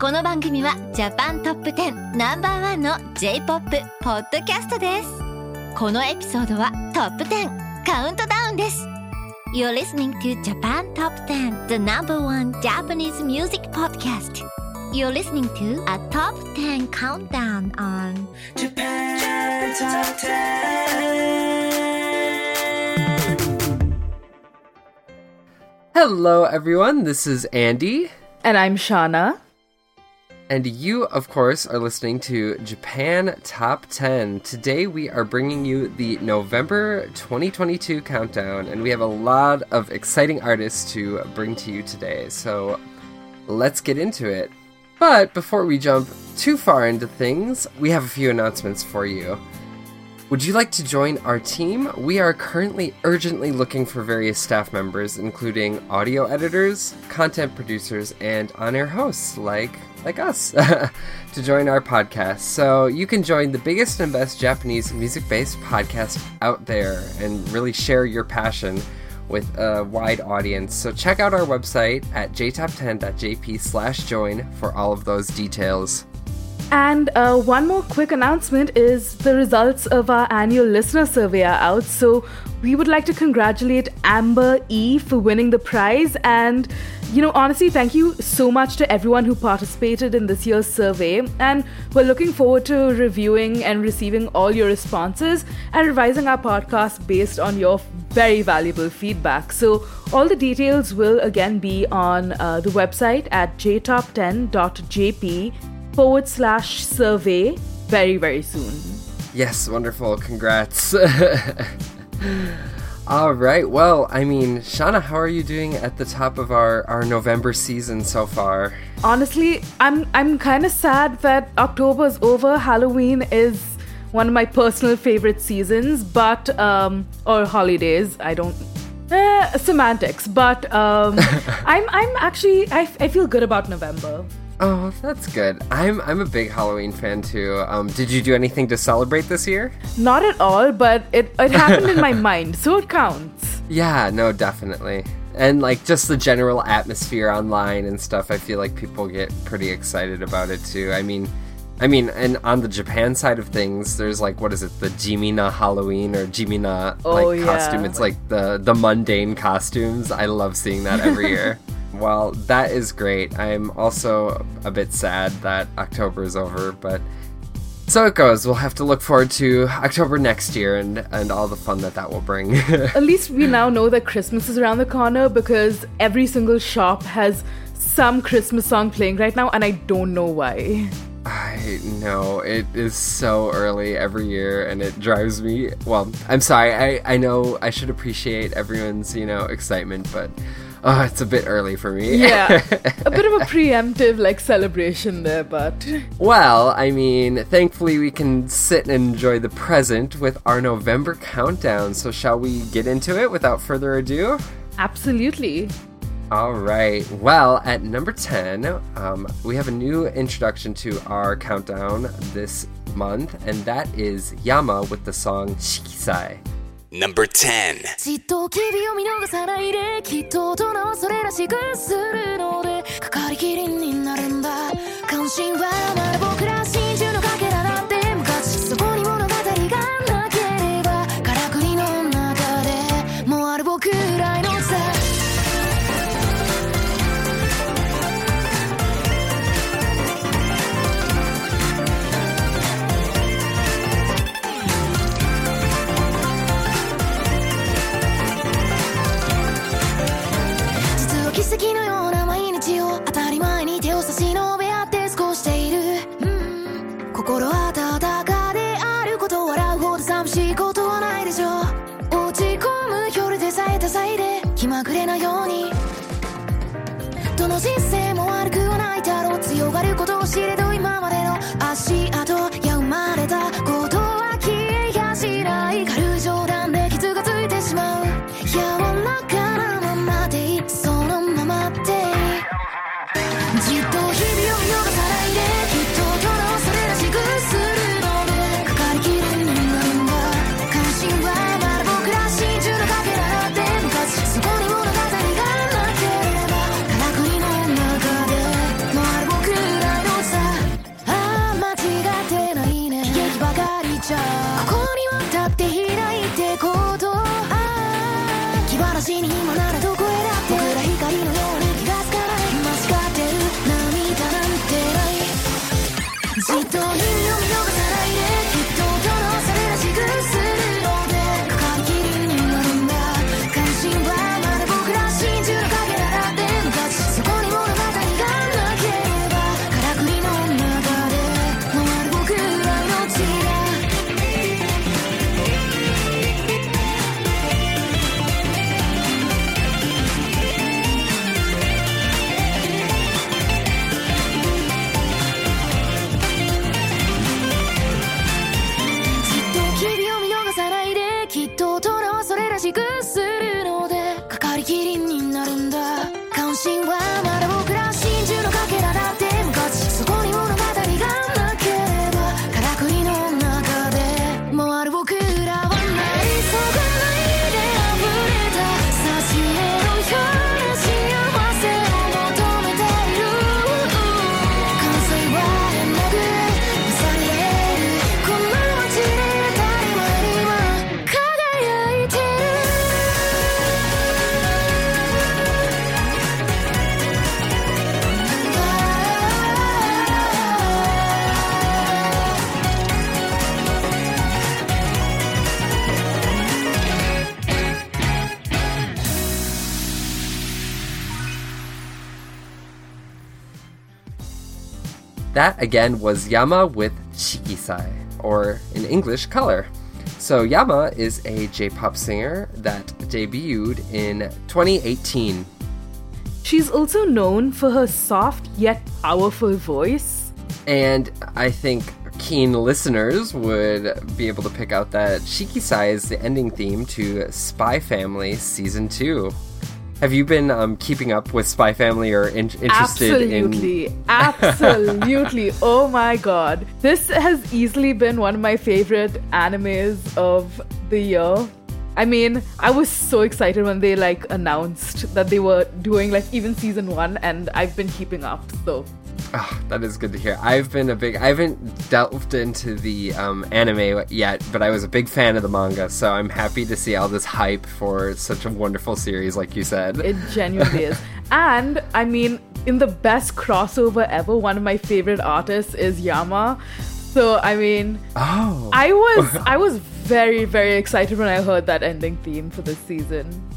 この番組はジャパントップ10ナンバーワンの J-POP ポッドキャストですこのエピソードはトップ10カウントダウンです You're listening to Japan Top 10 The number one Japanese music podcast You're listening to a top 10 countdown on Japan Top 10. Hello, everyone. This is Andy. And I'm Shauna. And you, of course, are listening to Japan Top 10. Today we are bringing you the November 2022 countdown, and we have a lot of exciting artists to bring to you today. So let's get into it. But before we jump too far into things, we have a few announcements for you. Would you like to join our team? We are currently urgently looking for various staff members, including audio editors, content producers, and on-air hosts like like us to join our podcast. So you can join the biggest and best Japanese music-based podcast out there and really share your passion with a wide audience. So check out our website at jtop10.jp slash join for all of those details. And uh, one more quick announcement is the results of our annual listener survey are out. So we would like to congratulate Amber E for winning the prize. And, you know, honestly, thank you so much to everyone who participated in this year's survey. And we're looking forward to reviewing and receiving all your responses and revising our podcast based on your very valuable feedback. So all the details will again be on uh, the website at jtop10.jp forward slash survey very, very soon. Yes, wonderful. Congrats. All right. Well, I mean, Shauna, how are you doing at the top of our, our November season so far? Honestly, I'm I'm kind of sad that October's over. Halloween is one of my personal favorite seasons, but um or holidays. I don't eh, semantics, but um I'm I'm actually I, I feel good about November. Oh, that's good. I'm I'm a big Halloween fan too. Um, did you do anything to celebrate this year? Not at all, but it it happened in my mind, so it counts. Yeah, no, definitely. And like just the general atmosphere online and stuff, I feel like people get pretty excited about it too. I mean, I mean, and on the Japan side of things, there's like what is it, the Jimina Halloween or Jimina Oh, like yeah. costume? It's like the the mundane costumes. I love seeing that every year. Well, that is great. I'm also a bit sad that October is over, but so it goes. We'll have to look forward to October next year and and all the fun that that will bring. At least we now know that Christmas is around the corner because every single shop has some Christmas song playing right now, and I don't know why. I know it is so early every year, and it drives me. Well, I'm sorry. I I know I should appreciate everyone's you know excitement, but oh, it's a bit early for me. Yeah, a bit of a preemptive like celebration there, but Well, I mean, thankfully we can sit and enjoy the present with our November countdown. So shall we get into it without further ado? absolutely. All right. Well, at number 10, um, we have a new introduction to our countdown this month, and that is Yama with the song Shikisai. Number 10. じっと君を見逃さないできっと大人はそれらしくするのでかかりきりになるんだ関心はまだ僕ら真珠のかけまぐれなように。どの人生も悪くはないだろう。強がることを知れど今 That again was Yama with Shikisai, or in English, Color. So Yama is a J-pop singer that debuted in 2018. She's also known for her soft yet powerful voice. And I think keen listeners would be able to pick out that Shikisai is the ending theme to Spy Family Season 2. Have you been um, keeping up with Spy Family or in- interested in Absolutely. Absolutely. oh my god. This has easily been one of my favorite animes of the year. I mean, I was so excited when they like announced that they were doing like even season 1 and I've been keeping up. So, Ah, that is good to hear. I've been a big. I haven't delved into the um, anime yet, but I was a big fan of the manga, so I'm happy to see all this hype for such a wonderful series, like you said. it genuinely is. And I mean, in the best crossover ever, one of my favorite artists is Yama. So, I mean, oh, I was I was very very excited when I heard that ending theme for this season.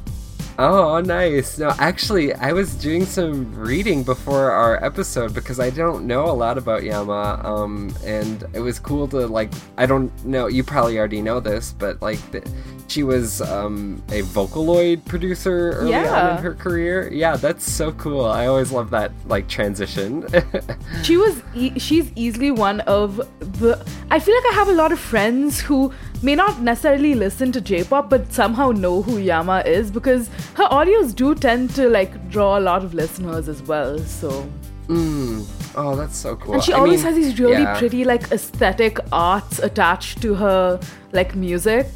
Oh, nice. No, actually, I was doing some reading before our episode because I don't know a lot about Yama, um, and it was cool to like. I don't know. You probably already know this, but like. The, she was um, a Vocaloid producer early on in her career. Yeah, that's so cool. I always love that like transition. She was e- she's easily one of the I feel like I have a lot of friends who may not necessarily listen to J-pop but somehow know who Yama is because her audios do tend to like draw a lot of listeners as well. So Mm. Oh, that's so cool. and she I always mean, has these really yeah. pretty like aesthetic arts attached to her like music.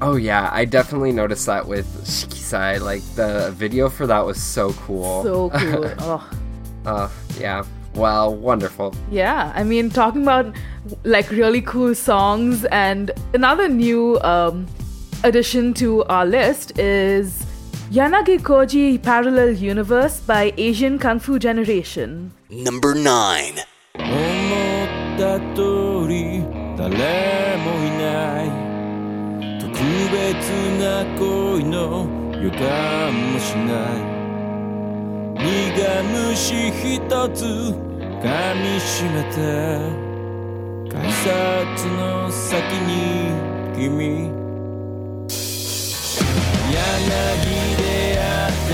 Oh yeah, I definitely noticed that with Shikisai. Like the video for that was so cool. So cool. oh. Uh, yeah. Wow, wonderful. Yeah, I mean, talking about like really cool songs, and another new um, addition to our list is Yanagi Koji Parallel Universe by Asian Kung Fu Generation. Number 9. 思った通り誰もいない 特別な恋の予感もしない。苦虫ひとつ噛みしめて改札の先に君。柳であって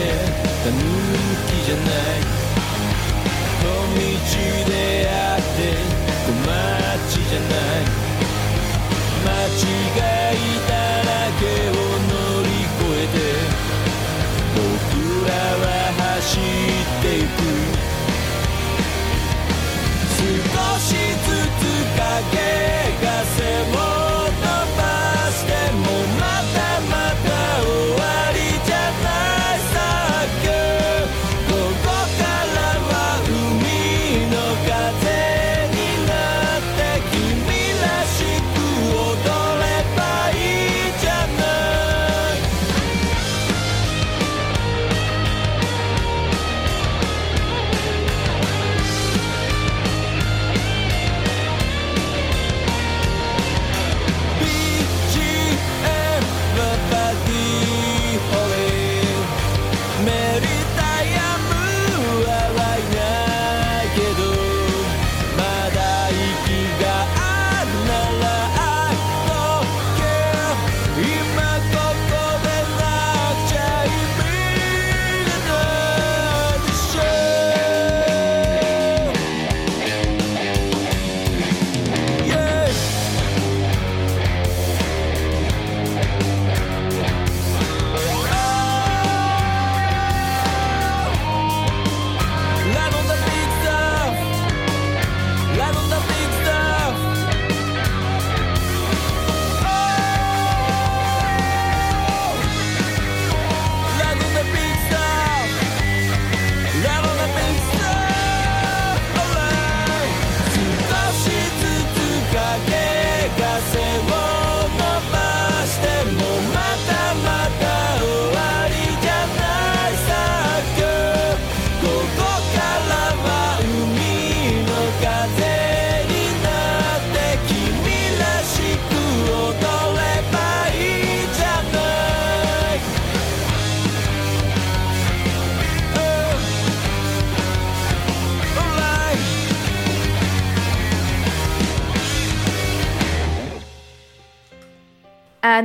たぬきじゃない。小道であって小町じゃない。間違いだ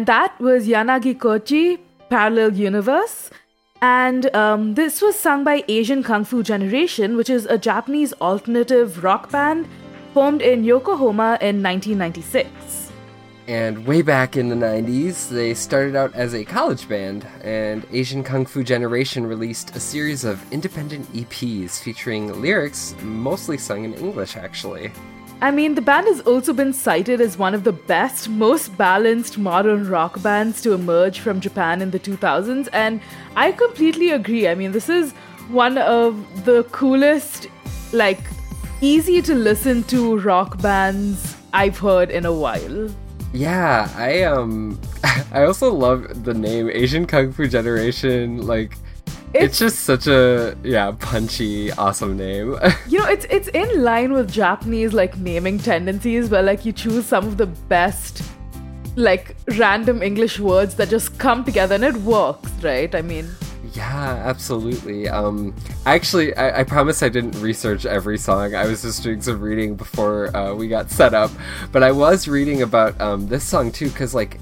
And that was Yanagi Koji, Parallel Universe. And um, this was sung by Asian Kung Fu Generation, which is a Japanese alternative rock band formed in Yokohama in 1996. And way back in the 90s, they started out as a college band, and Asian Kung Fu Generation released a series of independent EPs featuring lyrics mostly sung in English, actually. I mean, the band has also been cited as one of the best, most balanced modern rock bands to emerge from Japan in the 2000s, and I completely agree. I mean, this is one of the coolest, like, easy to listen to rock bands I've heard in a while. Yeah, I um I also love the name Asian Kung Fu Generation. Like it's, It's- just such a yeah, punchy, awesome name. You know, it's it's in line with Japanese like naming tendencies where like you choose some of the best like random English words that just come together and it works, right? I mean, yeah, absolutely. Um actually I, I promise I didn't research every song. I was just doing some reading before uh, we got set up. But I was reading about um this song too, because like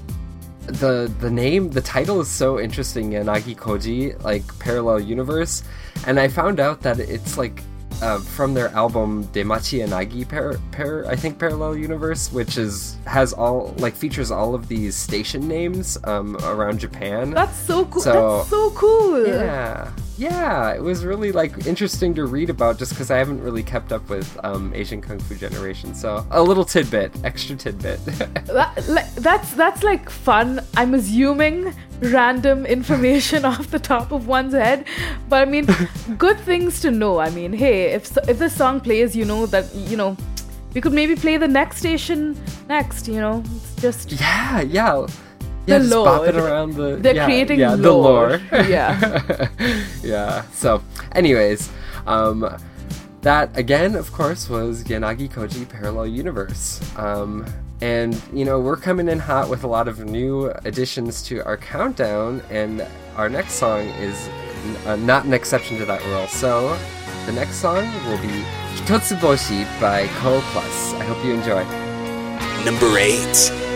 the the name the title is so interesting yanagi koji like parallel universe. And i found out that it's like uh, from their album Demachi Yanagi par, par, I think Parallel Universe, which is has all like features all of these station names um, around Japan. that's so cool. So- that's so cool. Yeah, yeah, it was really like interesting to read about just because I haven't really kept up with um, Asian Kung Fu Generation. So a little tidbit, extra tidbit. That, like, that's that's like fun. I'm assuming random information off the top of one's head, but I mean, good things to know. I mean, hey, if so- if the song plays, you know that you know we could maybe play the next station next. You know, it's just yeah, yeah. Yeah, The bopping lore. around the they're yeah, creating yeah, lore. the lore. yeah. yeah. So, anyways, um, that again, of course, was Yanagi Koji Parallel Universe. Um, and you know we're coming in hot with a lot of new additions to our countdown, and our next song is uh, not an exception to that rule. So, the next song will be Hitotsuboshi by Ko Plus. I hope you enjoy. Number 8.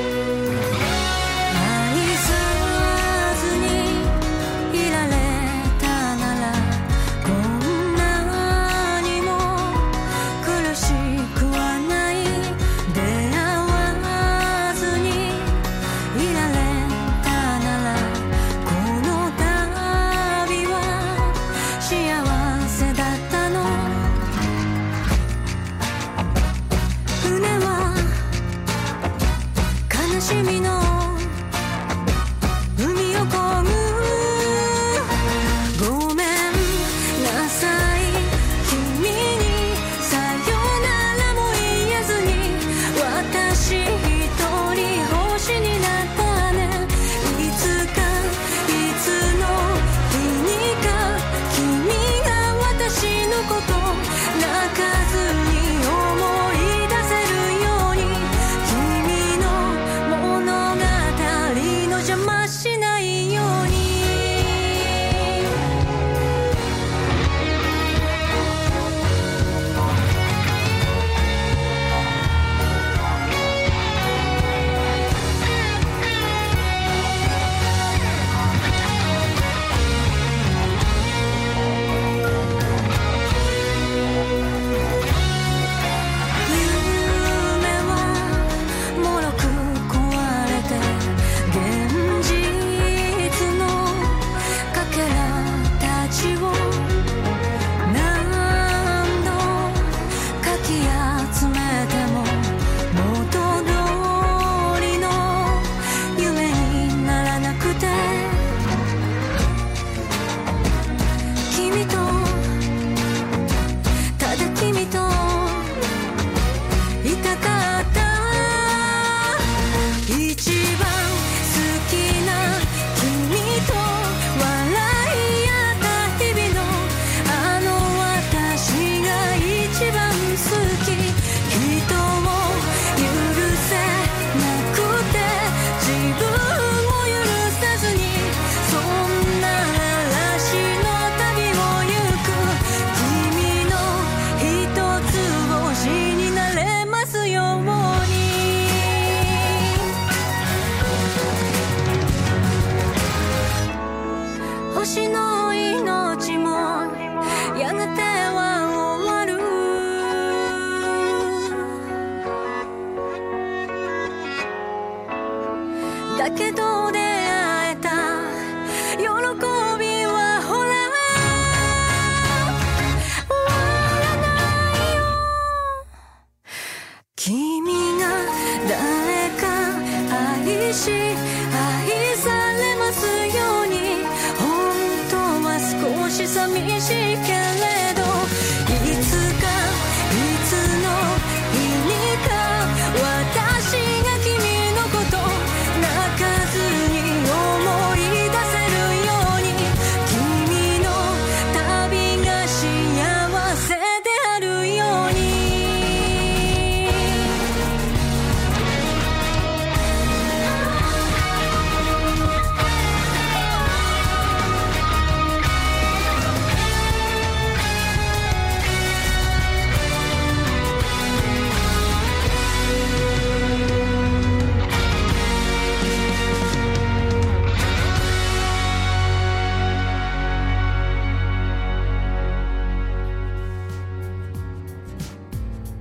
だけど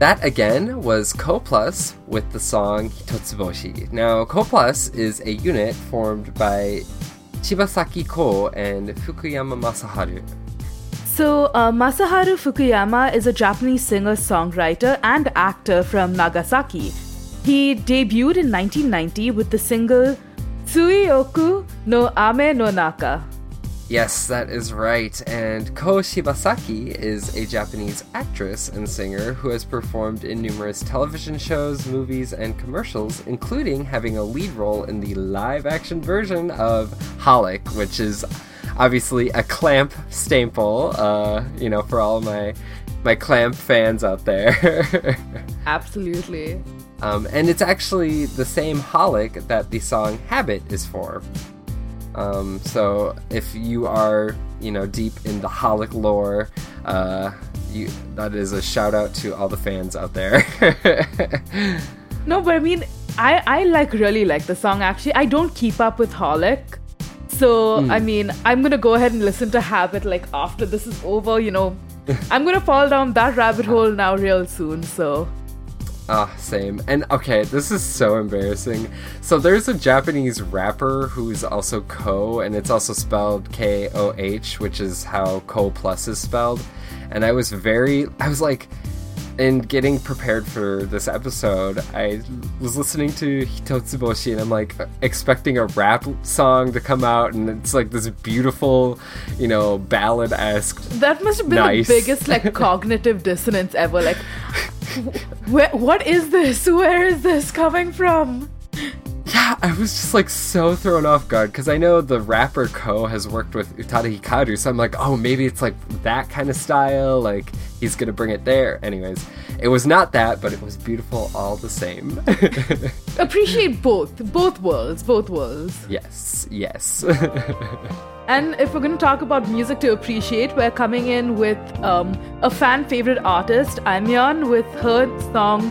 That again was KOH+ with the song Hitotsuboshi. Now, KOH+ is a unit formed by Shibasaki Ko and Fukuyama Masaharu. So, uh, Masaharu Fukuyama is a Japanese singer songwriter and actor from Nagasaki. He debuted in 1990 with the single Tsuioku no Ame no Naka. Yes, that is right. And Ko Shibasaki is a Japanese actress and singer who has performed in numerous television shows, movies, and commercials, including having a lead role in the live action version of Holic, which is obviously a clamp staple, uh, you know, for all my my clamp fans out there. Absolutely. Um, and it's actually the same Holic that the song Habit is for. Um, so if you are, you know, deep in the Holic lore, uh, you, that is a shout out to all the fans out there. No, but I mean, I, I like really like the song actually. I don't keep up with Holic. So, I mean, I'm gonna go ahead and listen to Habit like after this is over, you know. I'm gonna fall down that rabbit hole now real soon, so. Ah, same. And okay, this is so embarrassing. So there's a Japanese rapper who's also Ko, and it's also spelled K O H, which is how Ko plus is spelled. And I was very, I was like, in getting prepared for this episode, I was listening to Hitotsuboshi, and I'm like expecting a rap song to come out, and it's like this beautiful, you know, ballad esque. That must have been Nice. the biggest like cognitive dissonance ever. Like, what is this? Where is this coming from? Yeah, I was just like so thrown off guard because I know the rapper Ko has worked with Utada Hikaru, so I'm like, oh, maybe it's like that kind of style, like he's gonna bring it there. Anyways, it was not that, but it was beautiful all the same. Appreciate both, both worlds, both worlds. yes, yes. And if we're going to talk about music to appreciate, we're coming in with um, a fan favorite artist, Aimyon, with her song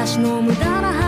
私の無駄な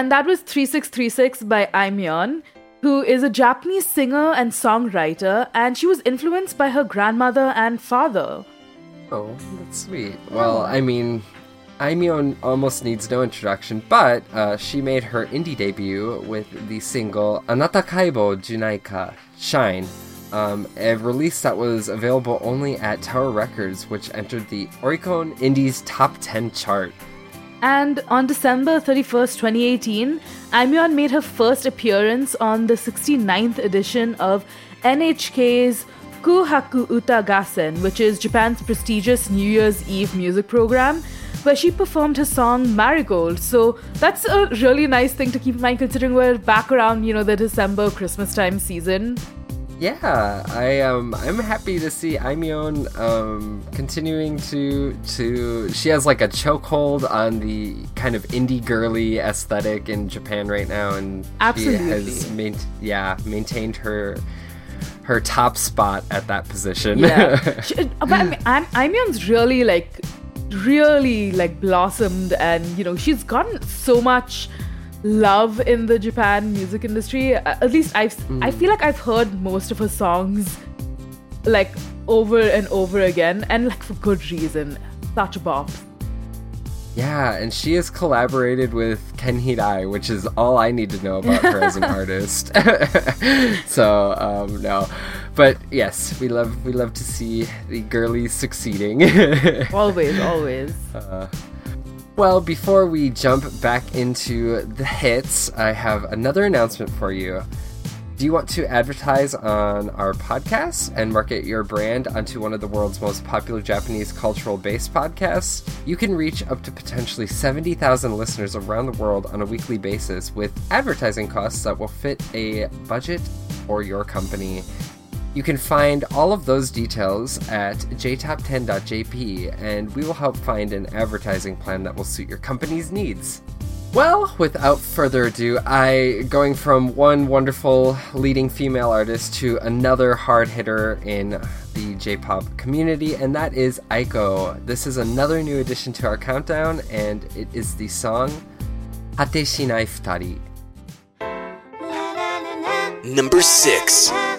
And that was 3636 by Aimyon, who is a Japanese singer and songwriter, and she was influenced by her grandmother and father. Oh, that's sweet. Well, I mean, Aimyon almost needs no introduction, but uh, she made her indie debut with the single Anata Kaibo Junaika Shine, um, a release that was available only at Tower Records, which entered the Oricon Indies Top 10 chart. And on December 31st, 2018, Aimyon made her first appearance on the 69th edition of NHK's Kohaku Uta Gassen, which is Japan's prestigious New Year's Eve music program, where she performed her song Marigold. So that's a really nice thing to keep in mind considering we're back around, you know, the December Christmas time season. Yeah, I um I'm happy to see Aimyon um continuing to to she has like a chokehold on the kind of indie girly aesthetic in Japan right now and Absolutely. she has main, yeah, maintained her her top spot at that position. Yeah. She- but I mean, Aimyon's really like really like blossomed and you know she's gotten so much love in the Japan music industry. Uh, At least I've I feel like I've heard most of her songs like over and over again and like for good reason. Such a bop. Yeah, and she has collaborated with Ken Hirai, which is all I need to know about her as an artist. so, um, no. But yes, we love we love to see the girlies succeeding. Always, always. Well, before we jump back into the hits, I have another announcement for you. Do you want to advertise on our podcast and market your brand onto one of the world's most popular Japanese cultural based podcasts? You can reach up to potentially 70,000 listeners around the world on a weekly basis with advertising costs that will fit a budget for your company. You can find all of those details at jtop10.jp, and we will help find an advertising plan that will suit your company's needs. Well, without further ado, I going from one wonderful leading female artist to another hard hitter in the J-pop community, and that is Aiko. This is another new addition to our countdown, and it is the song Hate Shinai Futari. Number 6.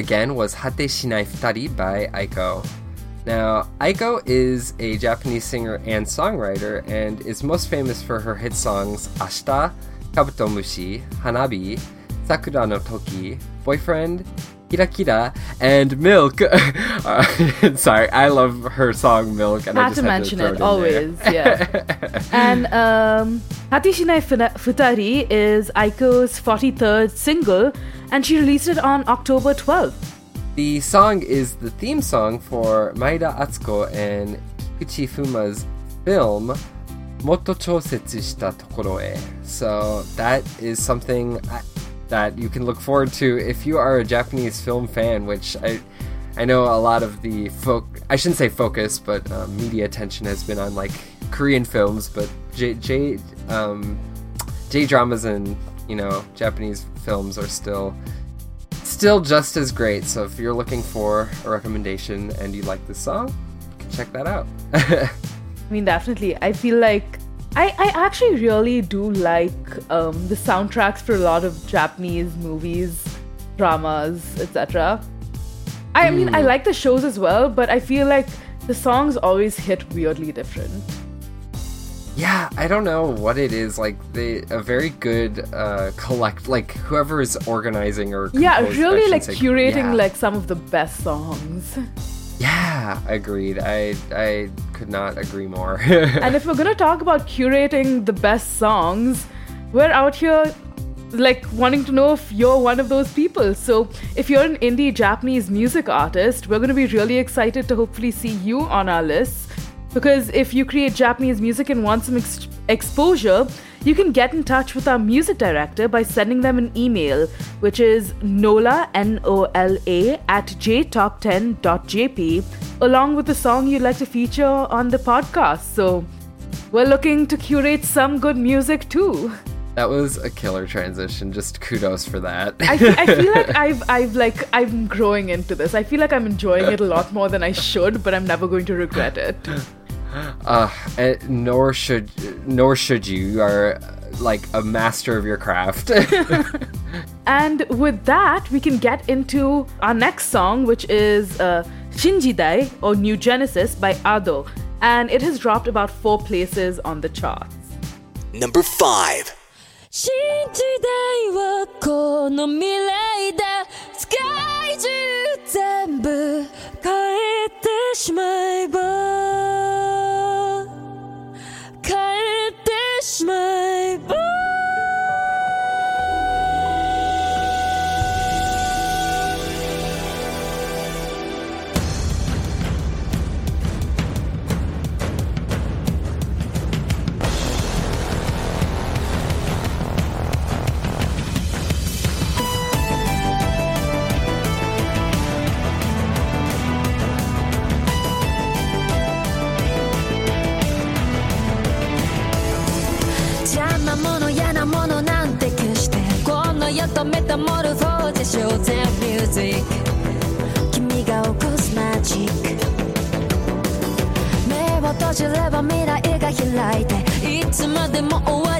Again was Hate Shinai Futari by Aiko. Now, Aiko is a Japanese singer and songwriter and is most famous for her hit songs Ashita, Kabutomushi, Hanabi, Sakura no Toki, Boyfriend, Kira Kira, and Milk. Uh, sorry, I love her song Milk. And I just to mention throw it in always, yeah. and um, Hate Shinai Futari is Aiko's 43rd single, and she released it on October 12th. The song is the theme song for Maeda Atsuko and Kikuchi Fuma's film Motto Chouetsu Shita Tokoro e. So that is something that you can look forward to if you are a Japanese film fan, which I I know a lot of the folk I shouldn't say focus, but um, media attention has been on like Korean films, but J J um, J dramas and you know Japanese films are still still just as great. So if you're looking for a recommendation and you like this song, check that out. I mean, definitely. I feel like I, I actually really do like um, the soundtracks for a lot of Japanese movies, dramas, etc. I mean, I like the shows as well, but I feel like the songs always hit weirdly different. Yeah, I don't know what it is. Like they a very good uh, collect. Like whoever is organizing or Yeah, really like say- curating yeah. like some of the best songs. yeah, agreed. I I could not agree more. and if we're gonna talk about curating the best songs, we're out here like wanting to know if you're one of those people. So if you're an indie Japanese music artist, we're gonna be really excited to hopefully see you on our list. Because if you create Japanese music and want some ex- exposure, you can get in touch with our music director by sending them an email, which is nola, N O L A, at jtop10.jp, along with the song you'd like to feature on the podcast. So we're looking to curate some good music too. that was a killer transition. Just kudos for that. I, fe- I feel like I've I've like I'm growing into this. I feel like I'm enjoying it a lot more than I should, but I'm never going to regret it. Uh, eh, nor should nor should you. You are uh, like a master of your craft. And with that, we can get into our next song, which is uh, Shinjidai or New Genesis by Ado. And it has dropped about four places on the charts. Number 5. 新時代はこの未来だ世界中全部変えてしまえば Kalt this, my boy. とメタモルフォーゼショーゼミュージック。君が起こすマジック。目を閉じれば未来が開いていつまでも終わり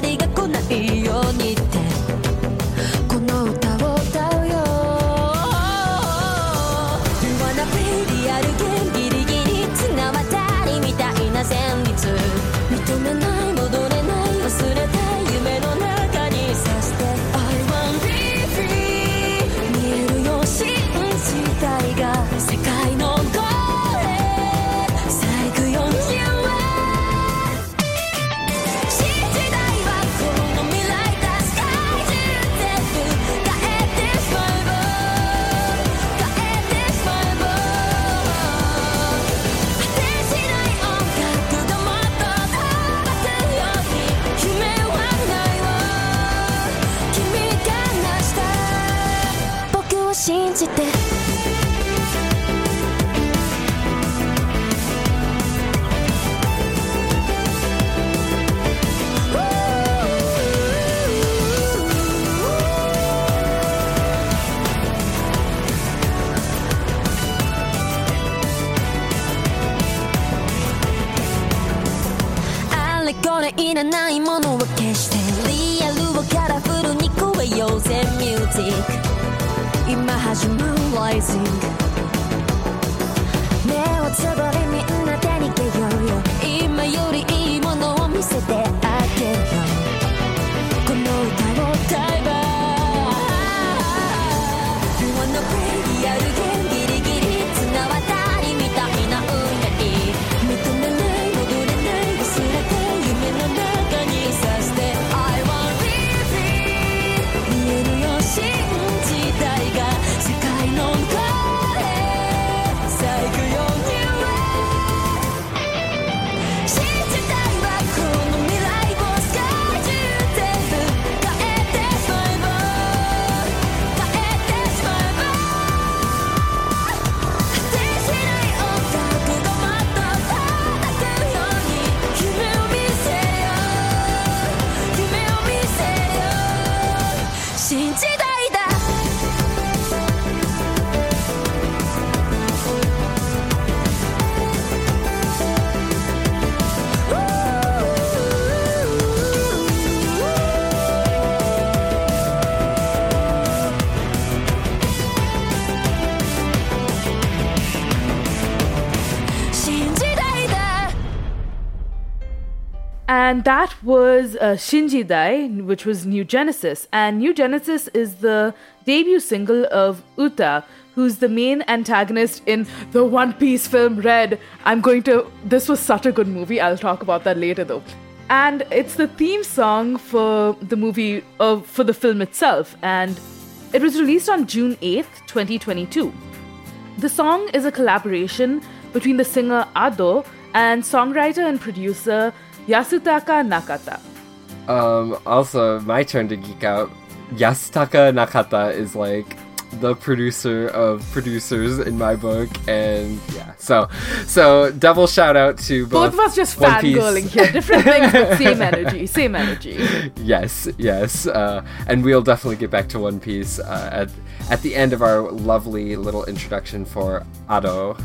らないものを消してリアルをカラフルに超えようぜミュージック。今始まるラ was uh, Shinjidai, which was New Genesis. And New Genesis is the debut single of Uta, who's the main antagonist in the One Piece film Red. I'm going to. This was such a good movie. I'll talk about that later though. And it's the theme song for the movie, uh, for the film itself. And it was released on June 8th, 2022. The song is a collaboration between the singer Ado and songwriter and producer Yasutaka Nakata. Um, also, my turn to geek out. Yasutaka Nakata is like the producer of producers in my book, and yeah, so so double shout out to both. Both of us just One Piece- fangirling here. Different things, but same energy. Same energy. yes, yes, uh, and we'll definitely get back to One Piece uh, at at the end of our lovely little introduction for Ado.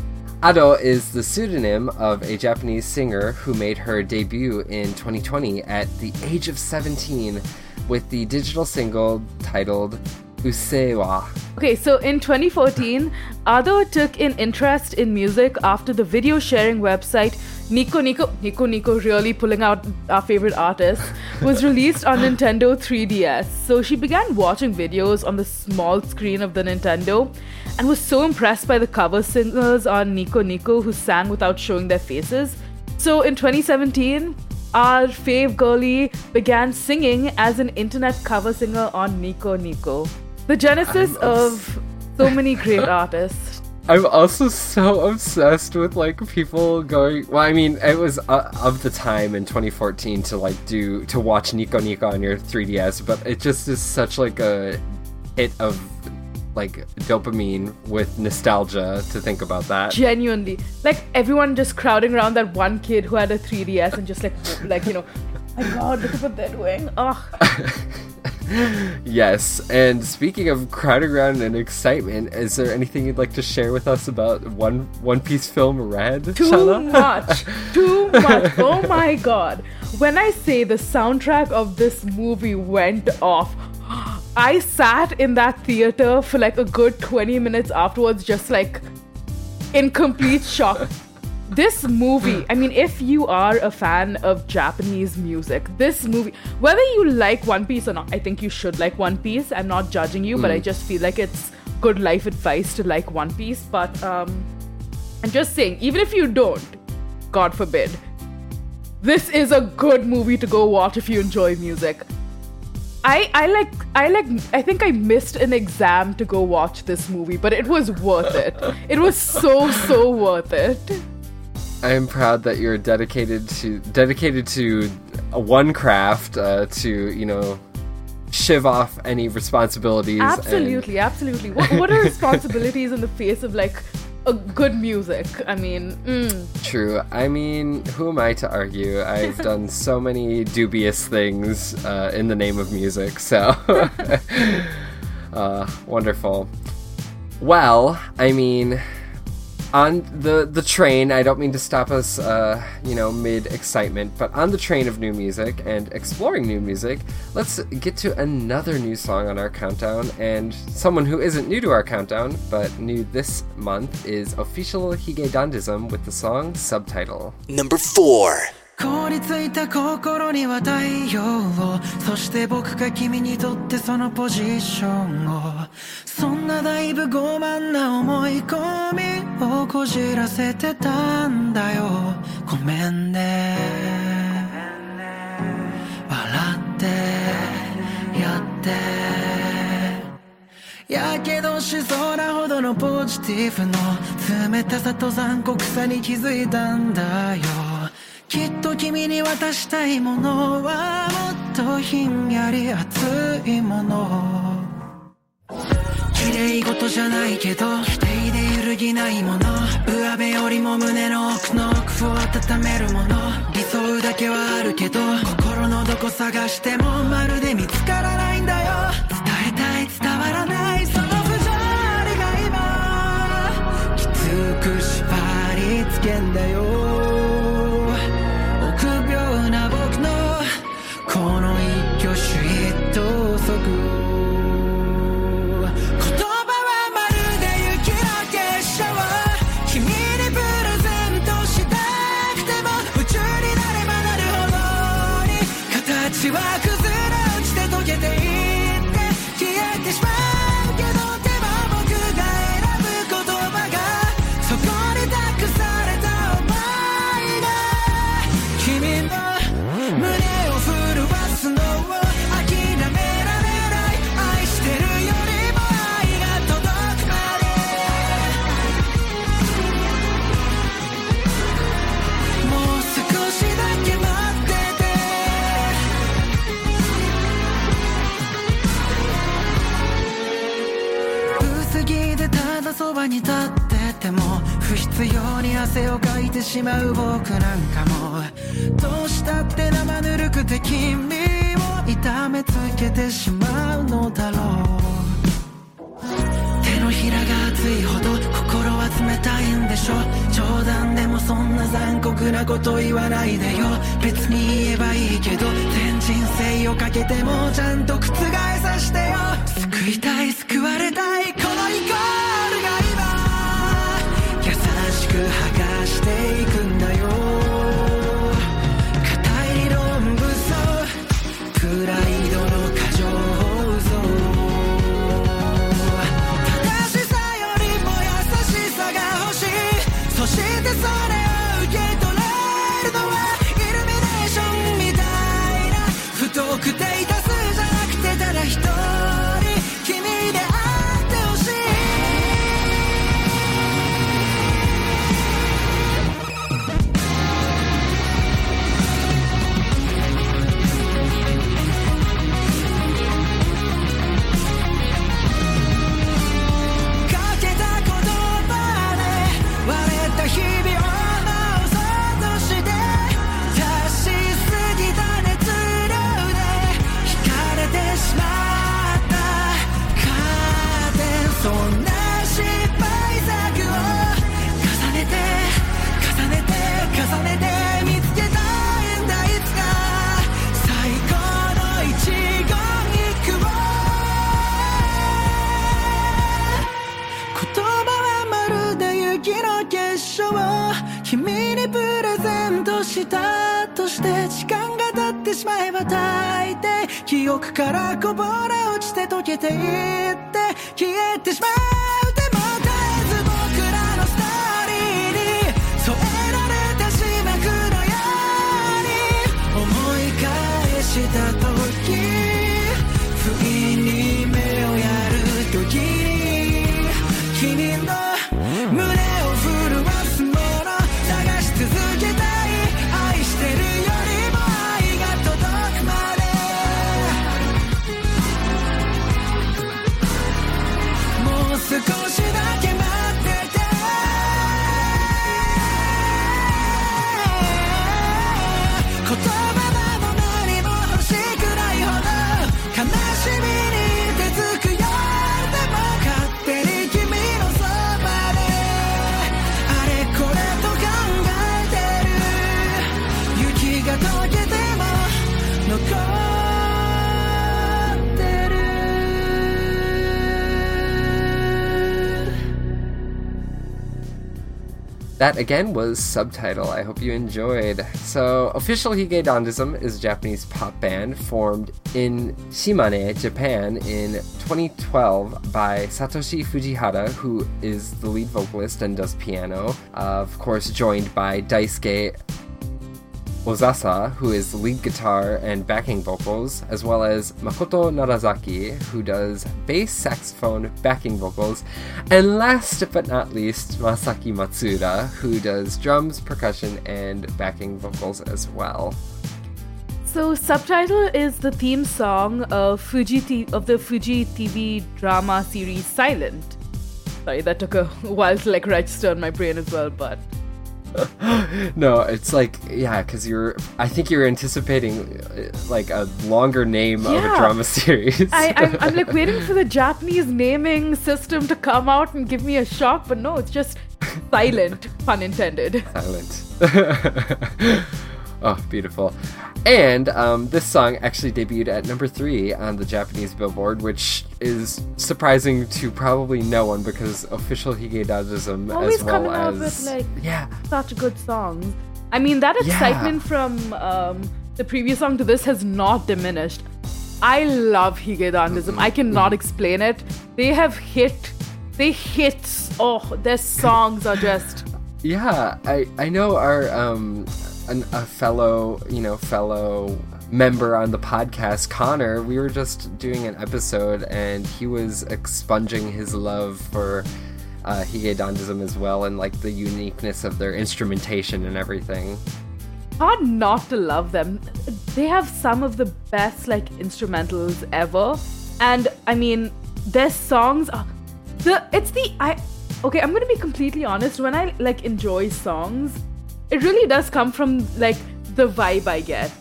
Ado is the pseudonym of a Japanese singer who made her debut in 2020 at the age of 17 with the digital single titled Usseewa. Okay, so in 2014, Ado took an interest in music after the video sharing website Nico Nico Nico Nico really pulling out our favorite artists was released on Nintendo 3DS. So she began watching videos on the small screen of the Nintendo and was so impressed by the cover singers on Nico Nico who sang without showing their faces. So in 2017, our fave girlie began singing as an internet cover singer on Nico Nico. The genesis of so many great artists. I'm also so obsessed with like people going. Well, I mean, it was uh, of the time in 2014 to like do to watch Nico Nico on your 3DS, but it just is such like a hit of like dopamine with nostalgia to think about that. Genuinely, like everyone just crowding around that one kid who had a 3DS and just like, like you know, my God, look at what they're doing. Ugh. Yes, and speaking of crowding around and excitement, is there anything you'd like to share with us about One One Piece film Red? Too Shana? much. Too much. Oh my god. When I say the soundtrack of this movie went off, I sat in that theater for like a good 20 minutes afterwards, just like in complete shock. This movie, I mean, if you are a fan of Japanese music, this movie, whether you like One Piece or not, I think you should like One Piece. I'm not judging you, but I just feel like it's good life advice to like One Piece. But um, I'm just saying, even if you don't, God forbid, this is a good movie to go watch if you enjoy music. I I like I like I think I missed an exam to go watch this movie, but it was worth it. It was so so worth it. I am proud that you're dedicated to dedicated to a one craft uh, to you know shiv off any responsibilities. and- Absolutely, absolutely. What what are responsibilities in the face of like a good music? I mean, mm, True. I mean, who am I to argue? I've done so many dubious things uh, in the name of music, so. uh, wonderful. Well, I mean, on the the train, I don't mean to stop us, uh, you know, mid excitement, but on the train of new music and exploring new music, let's get to another new song on our countdown. And someone who isn't new to our countdown, but new this month, is official Hige Dandism with the song Subtitle. Number 4. 凍りついた心には太陽をそして僕が君にとってそのポジションを。そんなだいぶ傲慢な思い込みをこじらせてたんだよ。ごめんね。笑ってやって。やけどしそうなほどのポジティブの冷たさと残酷さに気づいたんだよ。きっと君に渡したいものはもっとひんやり熱いもの。綺麗事じゃないけど否定で揺るぎないもの。上辺よりも胸の奥の奥を温めるもの。理想だけはあるけど心のどこ探してもまるで見つからないんだよ。伝えたい伝わらないその不条理が今。きつく縛りつけんだよ。必要に汗をかいてしまう僕なんかもどうしたって生ぬるくて君を痛めつけてしまうのだろう。手のひらが熱いほど心は冷たいんでしょ冗談でもそんな残酷なこと言わないでよ。別に言えばいいけど全人生をかけてもちゃんと覆さしてよ。救いたいプち That again was subtitle. I hope you enjoyed. So, Official Hige Dandism is a Japanese pop band formed in Shimane, Japan in 2012 by Satoshi Fujihara, who is the lead vocalist and does piano. Uh, of course, joined by Daisuke Ozasa, who is lead guitar and backing vocals, as well as Makoto Narazaki, who does bass saxophone backing vocals, and last but not least, Masaki Matsuda, who does drums, percussion, and backing vocals as well. So, Subtitle is the theme song of Fuji T- of the Fuji TV drama series Silent. Sorry, that took a while to like register in my brain as well, but no, it's like yeah, because you're. I think you're anticipating uh, like a longer name of a drama series. I, I'm, I'm like waiting for the Japanese naming system to come out and give me a shock, but no, it's just silent, pun intended. Silent. oh, beautiful. And um, this song actually debuted at number three on the Japanese Billboard, which is surprising to probably no one because official Hige Dandism Always as well coming out as with like yeah, such good songs. I mean, that Yeah. excitement from um, the previous song to this has not diminished. I love Hige Dandism. I cannot explain it. They have hit, they hit. Oh, their songs are just. Yeah, I I know our um an, a fellow you know fellow member on the podcast Connor. We were just doing an episode and he was expunging his love for uh, Hige Dandism as well and like the uniqueness of their instrumentation and everything. hard not to love them. They have some of the best like instrumentals ever, and I mean their songs are the it's the I okay. I'm gonna be completely honest. When I like enjoy songs, it really does come from like the vibe I get.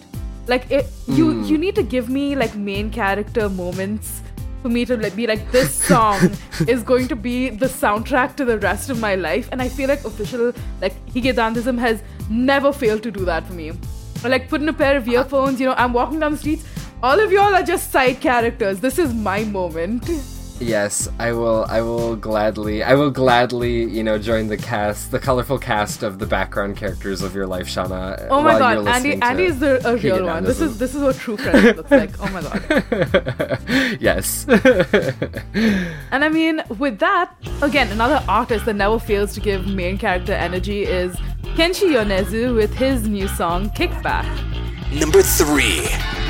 Like it, you hmm. you need to give me like main character moments for me to like, be like this song is going to be the soundtrack to the rest of my life. And i feel like official like Hige Dandism has never failed to do that for me. Or like put in a pair of earphones you know i'm walking down the streets all of y'all are just side characters. This is my moment Yes, I will. I will gladly. I will gladly, you know, join the cast, the colorful cast of the background characters of your life, Shauna. Oh my while you're god, Andy! Andy is the, a real one. This is this is what true friendship looks like. Oh my god. yes. And I mean, with that, again, another artist that never fails to give main character energy is Kenshi Yonezu with his new song Kickback. Number 3.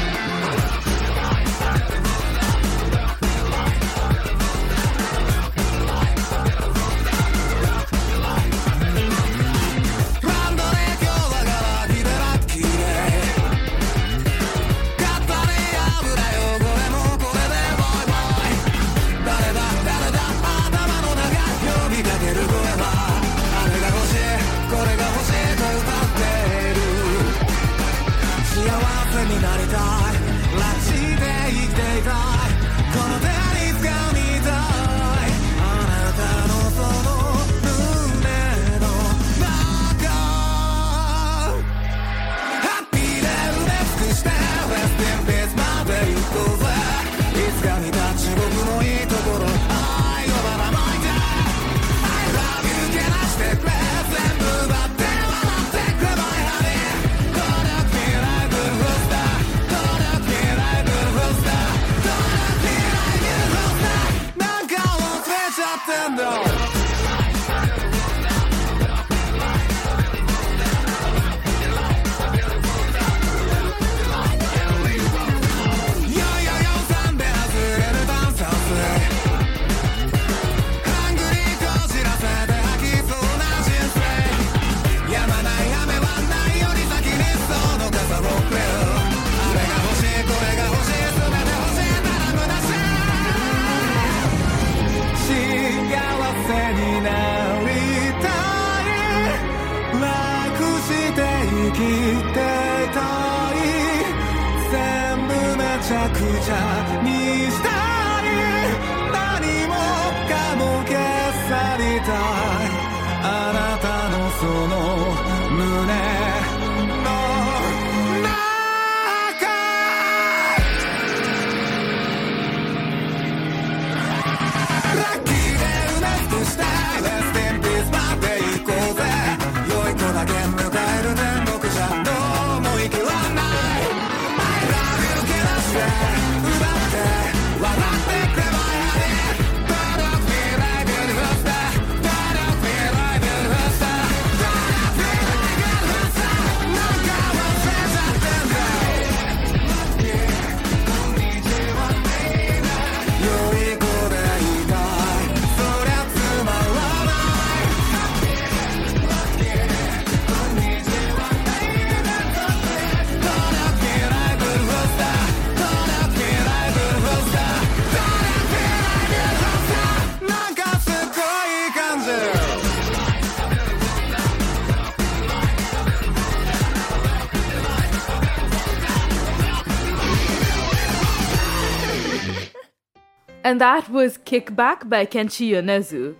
And that was Kickback by Kenshi Yonezu.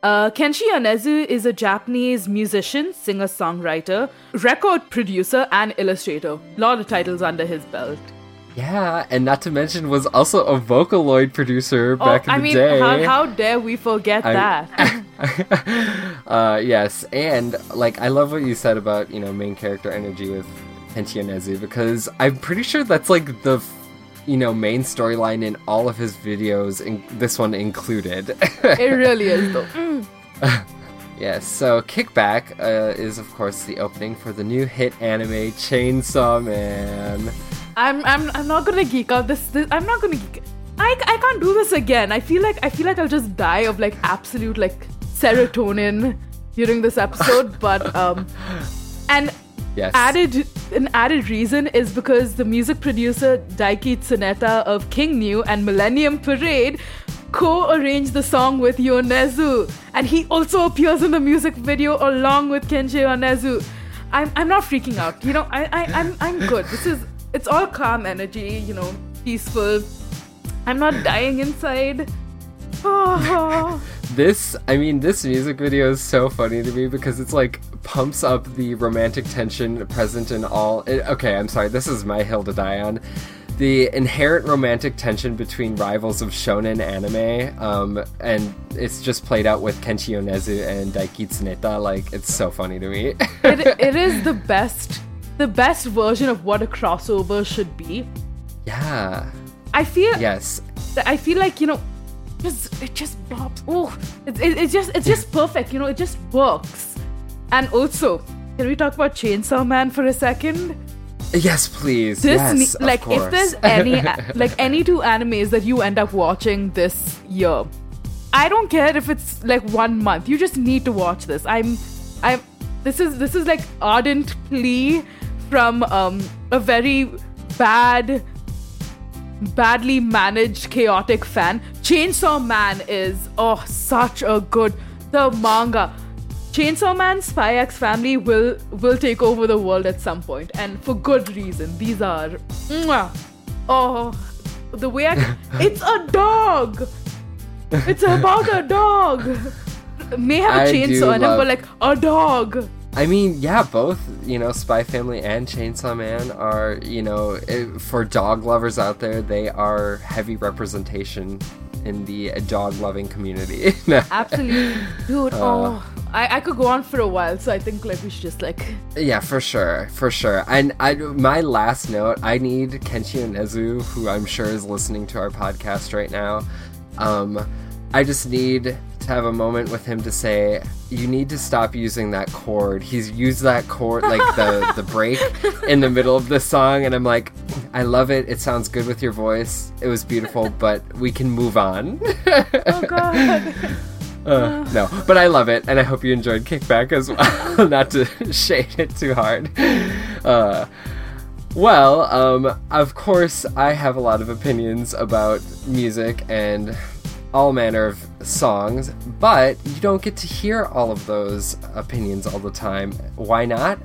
Uh, Kenshi Yonezu is a Japanese musician, singer songwriter, record producer, and illustrator. A lot of titles under his belt. Yeah, and not to mention was also a Vocaloid producer back oh, in I the mean, day. I mean, how, how dare we forget I- that? uh, yes, and like I love what you said about you know main character energy with Kenshi Yonezu because I'm pretty sure that's like the you know main storyline in all of his videos, in- this one included. it really is, though. Mm. yes, so Kickback uh, is of course the opening for the new hit anime Chainsaw Man. I'm, I'm, I'm not gonna geek out. This, this I'm not gonna geek. I, I can't do this again. I feel like I feel like I'll just die of like absolute like serotonin during this episode. but um, and Yes. added an added reason is because the music producer Daiki Tsuneta of King Gnu and Millennium Parade co-arranged the song with Yonezu, and he also appears in the music video along with Kenshi Yonezu. I'm I'm not freaking out. You know, I, I I'm I'm good. This is it's all calm energy. You know, peaceful. I'm not dying inside. Oh. This, I mean, this music video is so funny to me because it's like pumps up the romantic tension present in all. It, okay, I'm sorry, this is my hill to die on. the inherent romantic tension between rivals of shonen anime, um, and it's just played out with Kenshi Yonezu and Daiki Tsuneta. Like, it's so funny to me. it, it is the best, the best version of what a crossover should be. yeah. I feel Yes. I feel like you know, just it just bobs. Oh, it, it, it's just it's just perfect. You know, it just works. And also, can we talk about Chainsaw Man for a second? Yes, please. This yes, ne- like if there's any like any two animes that you end up watching this year, I don't care if it's like one month. You just need to watch this. I'm, I'm. This is this is like ardent plea from um a very bad badly managed chaotic fan chainsaw man is oh such a good the manga. Chainsaw man spy x family will will take over the world at some point and for good reason. These are mwah. oh the way I, it's a dog! It's about a dog! May have a chainsaw in love- but like a dog! I mean, yeah, both, you know, Spy Family and Chainsaw Man are, you know, eh, for dog lovers out there, they are heavy representation in the dog loving community. absolutely dude Uh. oh I, I could go on for a while so i think like we should just like Yeah, for sure, for sure. And I, my last note, I need Kenshi Yonezu, who I'm sure is listening to our podcast right now. Um, I just need to have a moment with him to say, "You need to stop using that chord." He's used that chord, like the the break, in the middle of the song, and I'm like, "I love it. It sounds good with your voice. It was beautiful, but we can move on." oh god Uh, no, but I love it, and I hope you enjoyed Kickback as well. Not to shade it too hard. Uh, well, um, of course, I have a lot of opinions about music and all manner of songs, but you don't get to hear all of those opinions all the time. Why not?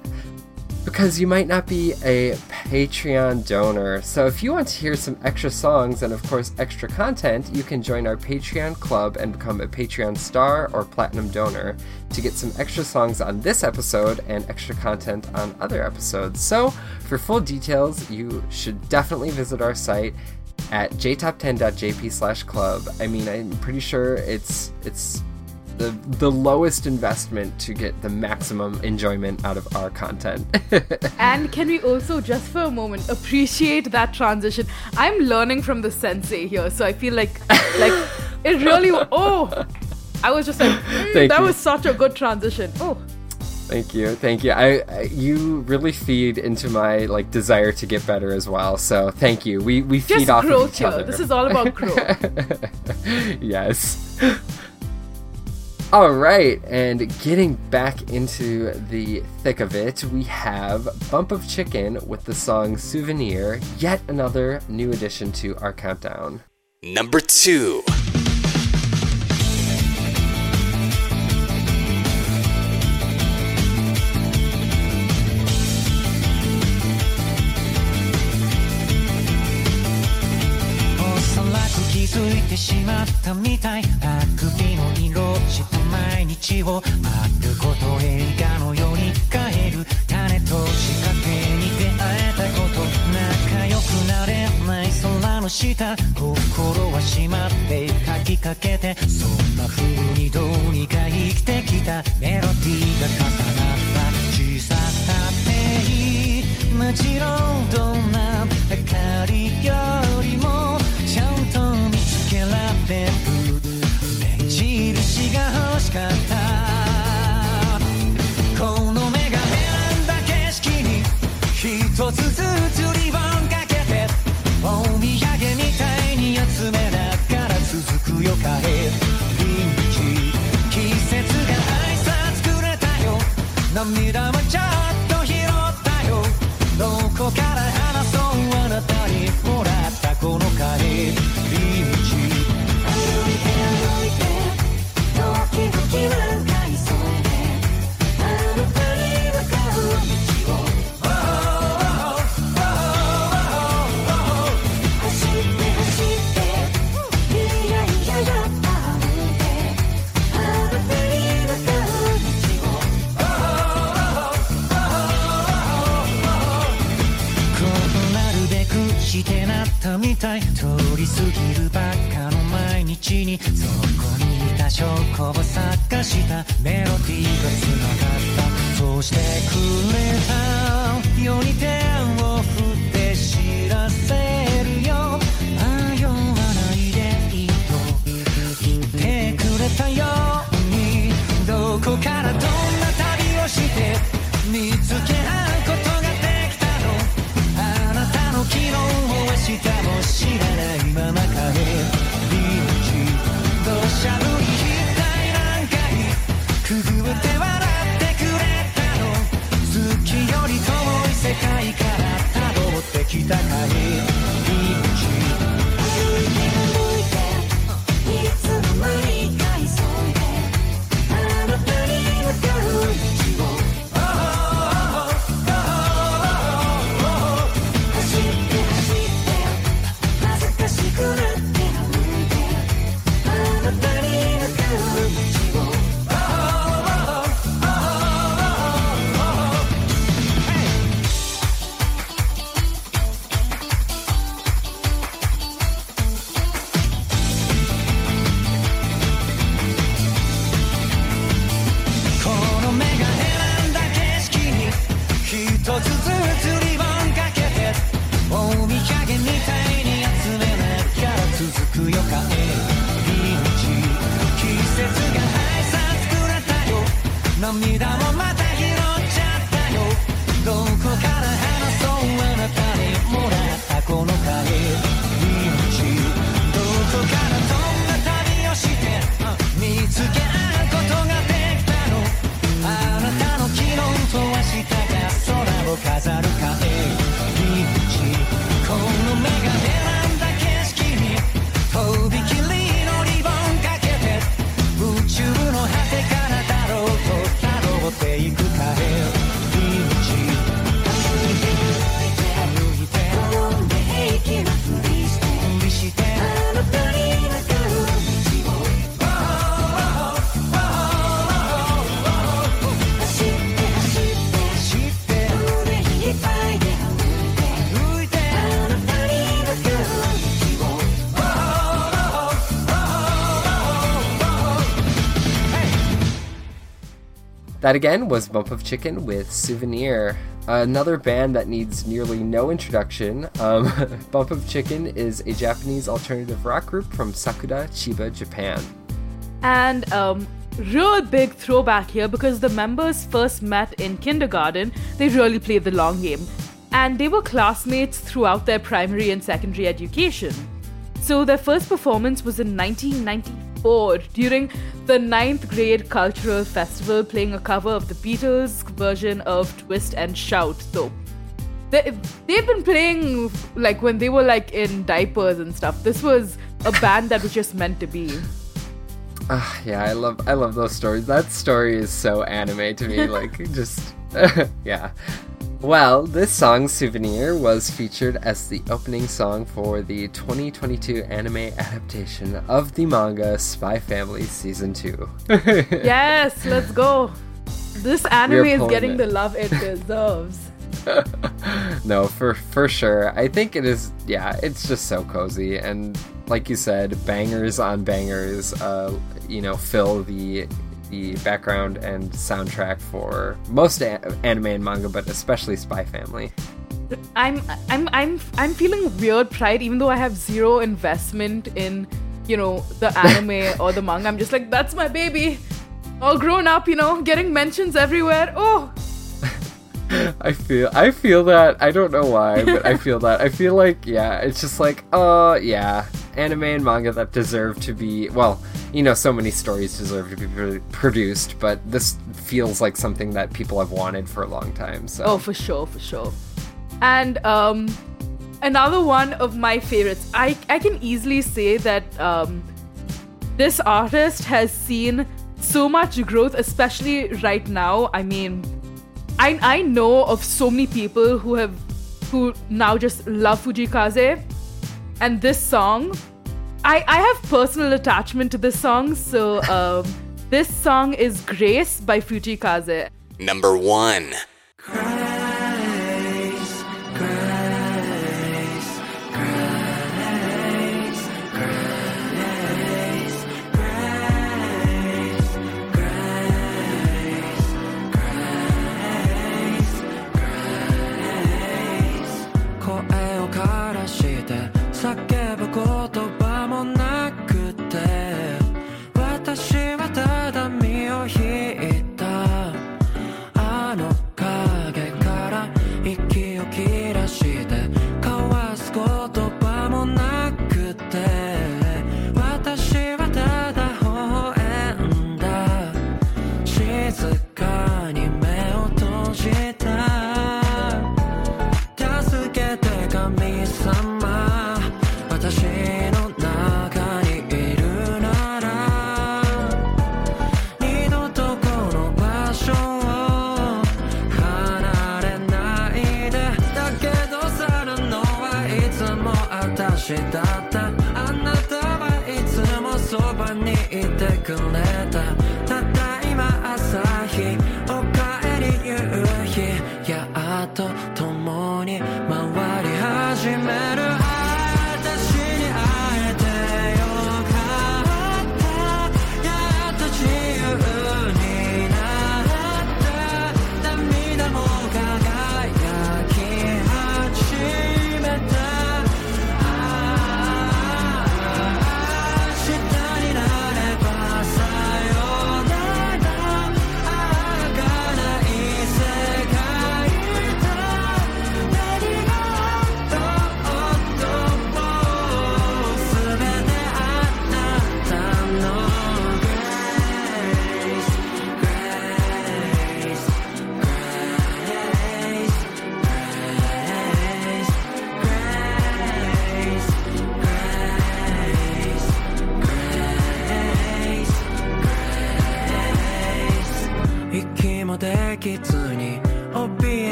Because you might not be a Patreon donor. So if you want to hear some extra songs and, of course, extra content, you can join our Patreon club and become a Patreon star or platinum donor to get some extra songs on this episode and extra content on other episodes. So for full details, you should definitely visit our site at jtop10.jp slash club. I mean, I'm pretty sure it's it's the the lowest investment to get the maximum enjoyment out of our content. And can we also, just for a moment, appreciate that transition? I'm learning from the sensei here, so I feel like, like it really. Oh, I was just like, mm, that you. was such a good transition. Oh, thank you, thank you. I, I you really feed into my like desire to get better as well. So thank you. We we feed just off of each here. other. This is all about growth. yes. All right, and getting back into the thick of it, we have Bump of Chicken with the song Souvenir, yet another new addition to our countdown. Number two. てしまったみたいあくびの色した毎日を丸ごと映画のように変える種と仕掛けに出会えたこと仲良くなれない空の下心は閉まって書きかけてそんな風にどうにか生きてきたメロディーが重なった小ささっていいもちろんどんな明かりよりもちゃんと目印が欲しかった。この目が選んだ景色に一つずつリボンかけてお土産みたいに集めながら続くよ帰り道季節が挨拶くれたよ。涙もたい通り過ぎるばっかの毎日にそこにいた証拠を探した。メロディーが繋がった。そうしてくれた。ように手を That again was Bump of Chicken with Souvenir. Another band that needs nearly no introduction. Um, Bump of Chicken is a Japanese alternative rock group from Sakura, Chiba, Japan. And um, real big throwback here because the members first met in kindergarten. They really played the long game. And they were classmates throughout their primary and secondary education. So their first performance was in 1994 during the ninth grade cultural festival, playing a cover of the Beatles' version of Twist and Shout. So they, they've been playing like when they were like in diapers and stuff. This was a band that was just meant to be. Ah, yeah, I love I love those stories. That story is so anime to me. Like just yeah. Well, this song Souvenir was featured as the opening song for the 2022 anime adaptation of the manga Spy Family Season 2. yes, let's go. This anime is getting it. the love it deserves. no, for for sure. I think it is. Yeah, it's just so cozy, and like you said, bangers on bangers. Uh, you know, fill the the background and soundtrack for most a- anime and manga, but especially Spy Family. I'm I'm I'm I'm feeling weird pride even though I have zero investment in, you know, the anime or the manga. I'm just like, that's my baby. All grown up, you know, getting mentions everywhere. Oh, I feel I feel that. I don't know why, but I feel that. I feel like yeah, it's just like oh yeah, anime and manga that deserve to be well, you know, so many stories deserve to be pr- produced, but this feels like something that people have wanted for a long time. So Oh, for sure, for sure. And um, another one of my favorites. I I can easily say that um, this artist has seen so much growth, especially right now. I mean, I I know of so many people who have who now just love Fujikaze, and this song. I, I have personal attachment to this song, so um, this song is Grace by Fujikaze. Number one. Grace,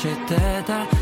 してた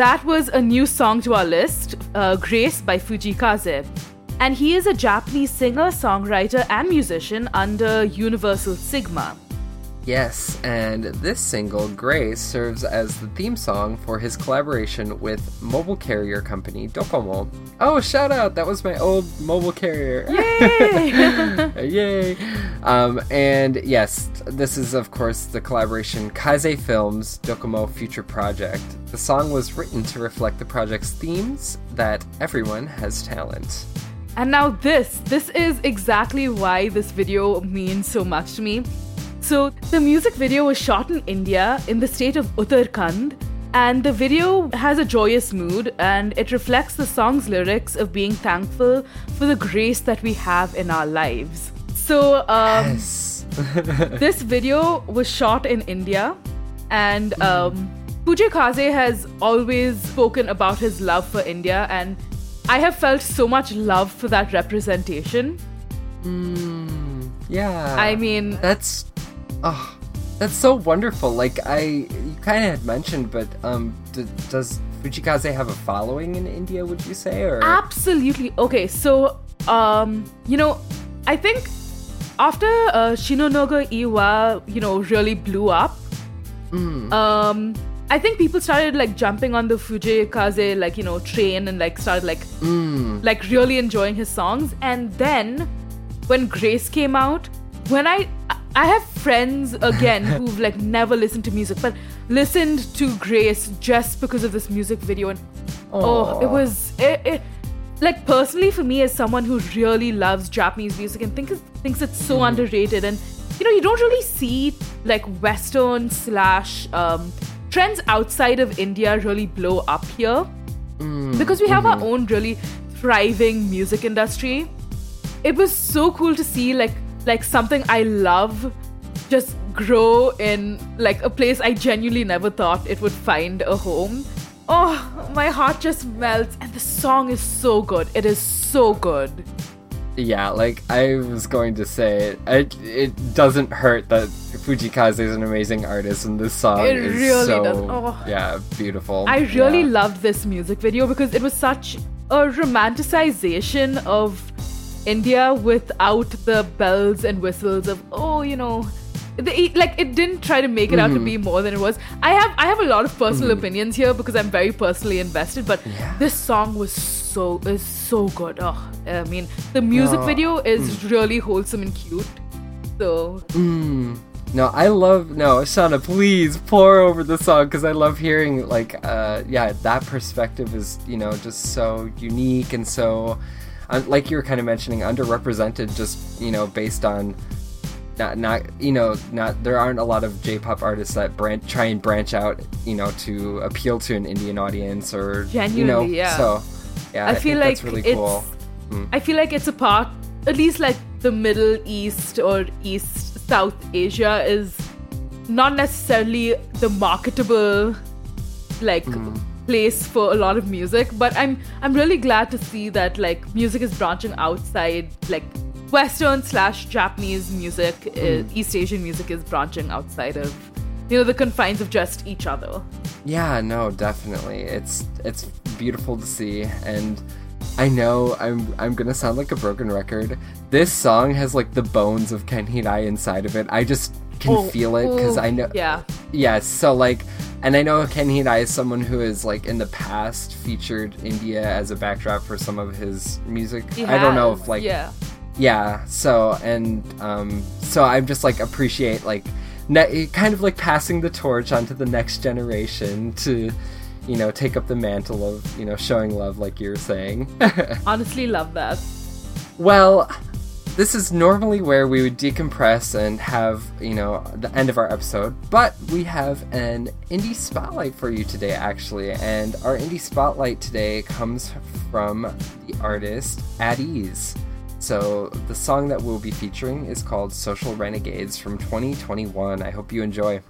that was a new song to our list, uh, Grace by Fujikaze. And he is a Japanese singer, songwriter, and musician under Universal Sigma. Yes, and this single, Grace, serves as the theme song for his collaboration with mobile carrier company Docomo. Oh, shout out! That was my old mobile carrier. Yay! Yay! Um, and yes, this is, of course, the collaboration Kaze Films Docomo Future Project. The song was written to reflect the project's themes that everyone has talent. And now this, this is exactly why this video means so much to me. So the music video was shot in India in the state of Uttarakhand and the video has a joyous mood and it reflects the song's lyrics of being thankful for the grace that we have in our lives. So um, Yes. this video was shot in India, and um, Fujii Kaze has always spoken about his love for India, and I have felt so much love for that representation. Yeah. I mean, that's oh, that's so wonderful. Like I, you kind of had mentioned, but um, d- does Fujikaze have a following in India? Would you say, or absolutely okay. So, um, you know, I think after uh, Shinunoga E-Wa, you know, really blew up, um, I think people started like jumping on the Fujii Kaze like you know train and like started like like really enjoying his songs. And then when Grace came out, when I I have friends again who've like never listened to music but listened to Grace just because of this music video. And oh, it was it, it like personally for me as someone who really loves Japanese music and thinks thinks it's so hmm. underrated and you know you don't really see like Western slash um, trends outside of India really blow up here hmm. because we have our hmm. own really thriving music industry. It was so cool to see like like something I love just grow in like a place I genuinely never thought it would find a home. Oh, my heart just melts and the song is so good. It is so good. yeah, like I was going to say, it, it doesn't hurt that Fujikaze is an amazing artist, and this song It is really so does. Oh. yeah beautiful. I really Yeah. loved this music video because it was such a romanticization of India without the bells and whistles of oh you know the, like it didn't try to make it out to Mm-hmm. be more than it was. I have I have a lot of personal opinions here because I'm very personally invested, but Yeah. this song was so is so good. Oh, I mean the music No. video is Mm. really wholesome and cute. So No, I love no, Shauna, please pore over the song because I love hearing like uh yeah, that perspective is, you know, just so unique and so like you were kind of mentioning underrepresented just, you know, based on not not you know, not there aren't a lot of J-pop artists that branch try and branch out, you know, to appeal to an Indian audience or you know, yeah. so yeah, I, I feel think like that's really it's cool. Hmm. I feel like it's a part at least like the Middle East or East South Asia is not necessarily the marketable like hmm. place for a lot of music but I'm I'm really glad to see that like music is branching outside like Western slash Japanese music uh, East Asian music is branching outside of you know the confines of just each other Yeah, no, definitely. It's it's beautiful to see and I know I'm I'm gonna sound like a broken record. This song has like the bones of Ken Hirai inside of it. I just can Oh, feel it because oh, I know yeah Yes, so like and I know Ken Hirai is someone who has like in the past featured India as a backdrop for some of his music. He I don't know if like yeah yeah so and um so i'm just like appreciate like ne- kind of like passing the torch onto the next generation to you know take up the mantle of you know showing love like you're saying. Honestly love that. Well this is normally where we would decompress and have you know the end of our episode but we have an indie spotlight for you today actually and our indie spotlight today comes from the artist at ease so the song that we'll be featuring is called social renegades from 2021 i hope you enjoy「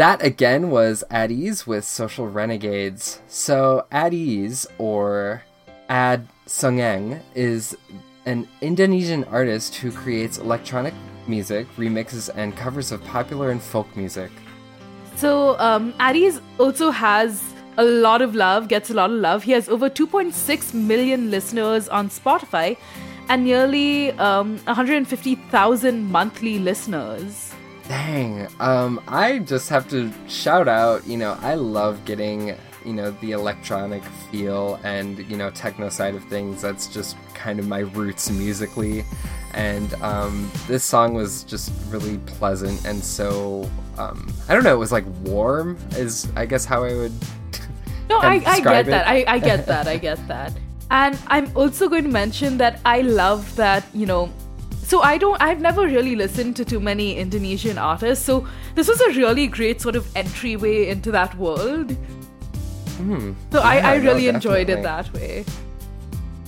that again was At Ease with Social Renegades. So, At Ease, or Ad Sungeng, is an Indonesian artist who creates electronic music, remixes, and covers of popular and folk music. So, um, Ease also has a lot of love, gets a lot of love. He has over 2.6 million listeners on Spotify and nearly um, 150,000 monthly listeners. Dang. Um, I just have to shout out, you know, I love getting, you know, the electronic feel and, you know, techno side of things. That's just kind of my roots musically. And um, this song was just really pleasant and so, um, I don't know, it was like warm, is I guess how I would. No, I, I get it. that. I, I get that. I get that. And I'm also going to mention that I love that, you know, so I don't I've never really listened to too many Indonesian artists. So this was a really great sort of entryway into that world. Mm, so yeah, I, I really no, enjoyed it that way.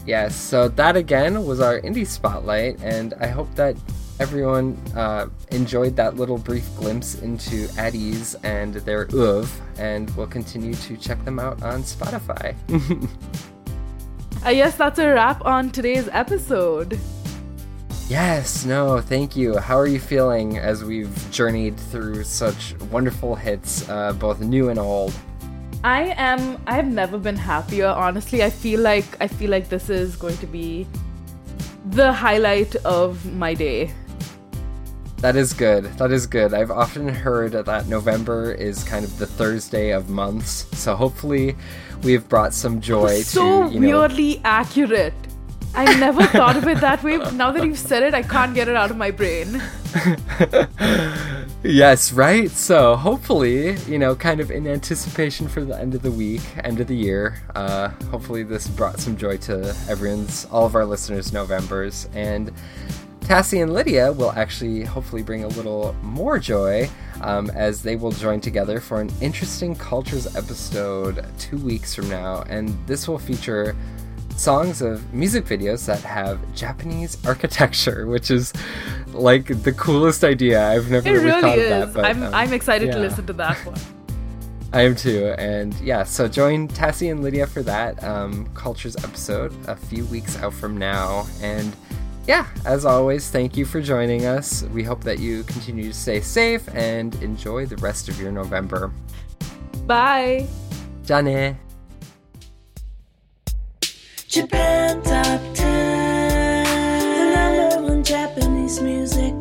Yes, so that again was our indie spotlight, and I hope that everyone uh, enjoyed that little brief glimpse into Ease and their oeuvre, and we'll continue to check them out on Spotify. I guess that's a wrap on today's episode. Yes, no, thank you. How are you feeling as we've journeyed through such wonderful hits, uh, both new and old? I am. I've never been happier. Honestly, I feel like I feel like this is going to be the highlight of my day. That is good. That is good. I've often heard that November is kind of the Thursday of months, so hopefully, we've brought some joy so to. So weirdly accurate. I never thought of it that way. Now that you've said it, I can't get it out of my brain. yes, right? So, hopefully, you know, kind of in anticipation for the end of the week, end of the year, uh, hopefully this brought some joy to everyone's, all of our listeners' Novembers. And Tassie and Lydia will actually hopefully bring a little more joy um, as they will join together for an interesting cultures episode two weeks from now. And this will feature songs of music videos that have Japanese architecture, which is like the coolest idea. I've never it really, really thought is. of that. But, I'm, um, I'm excited yeah. to listen to that one. I am too. And yeah, so join Tassie and Lydia for that um, Cultures episode a few weeks out from now. And yeah, as always, thank you for joining us. We hope that you continue to stay safe and enjoy the rest of your November. Bye. Jane. Japan Top 10, the number one Japanese music.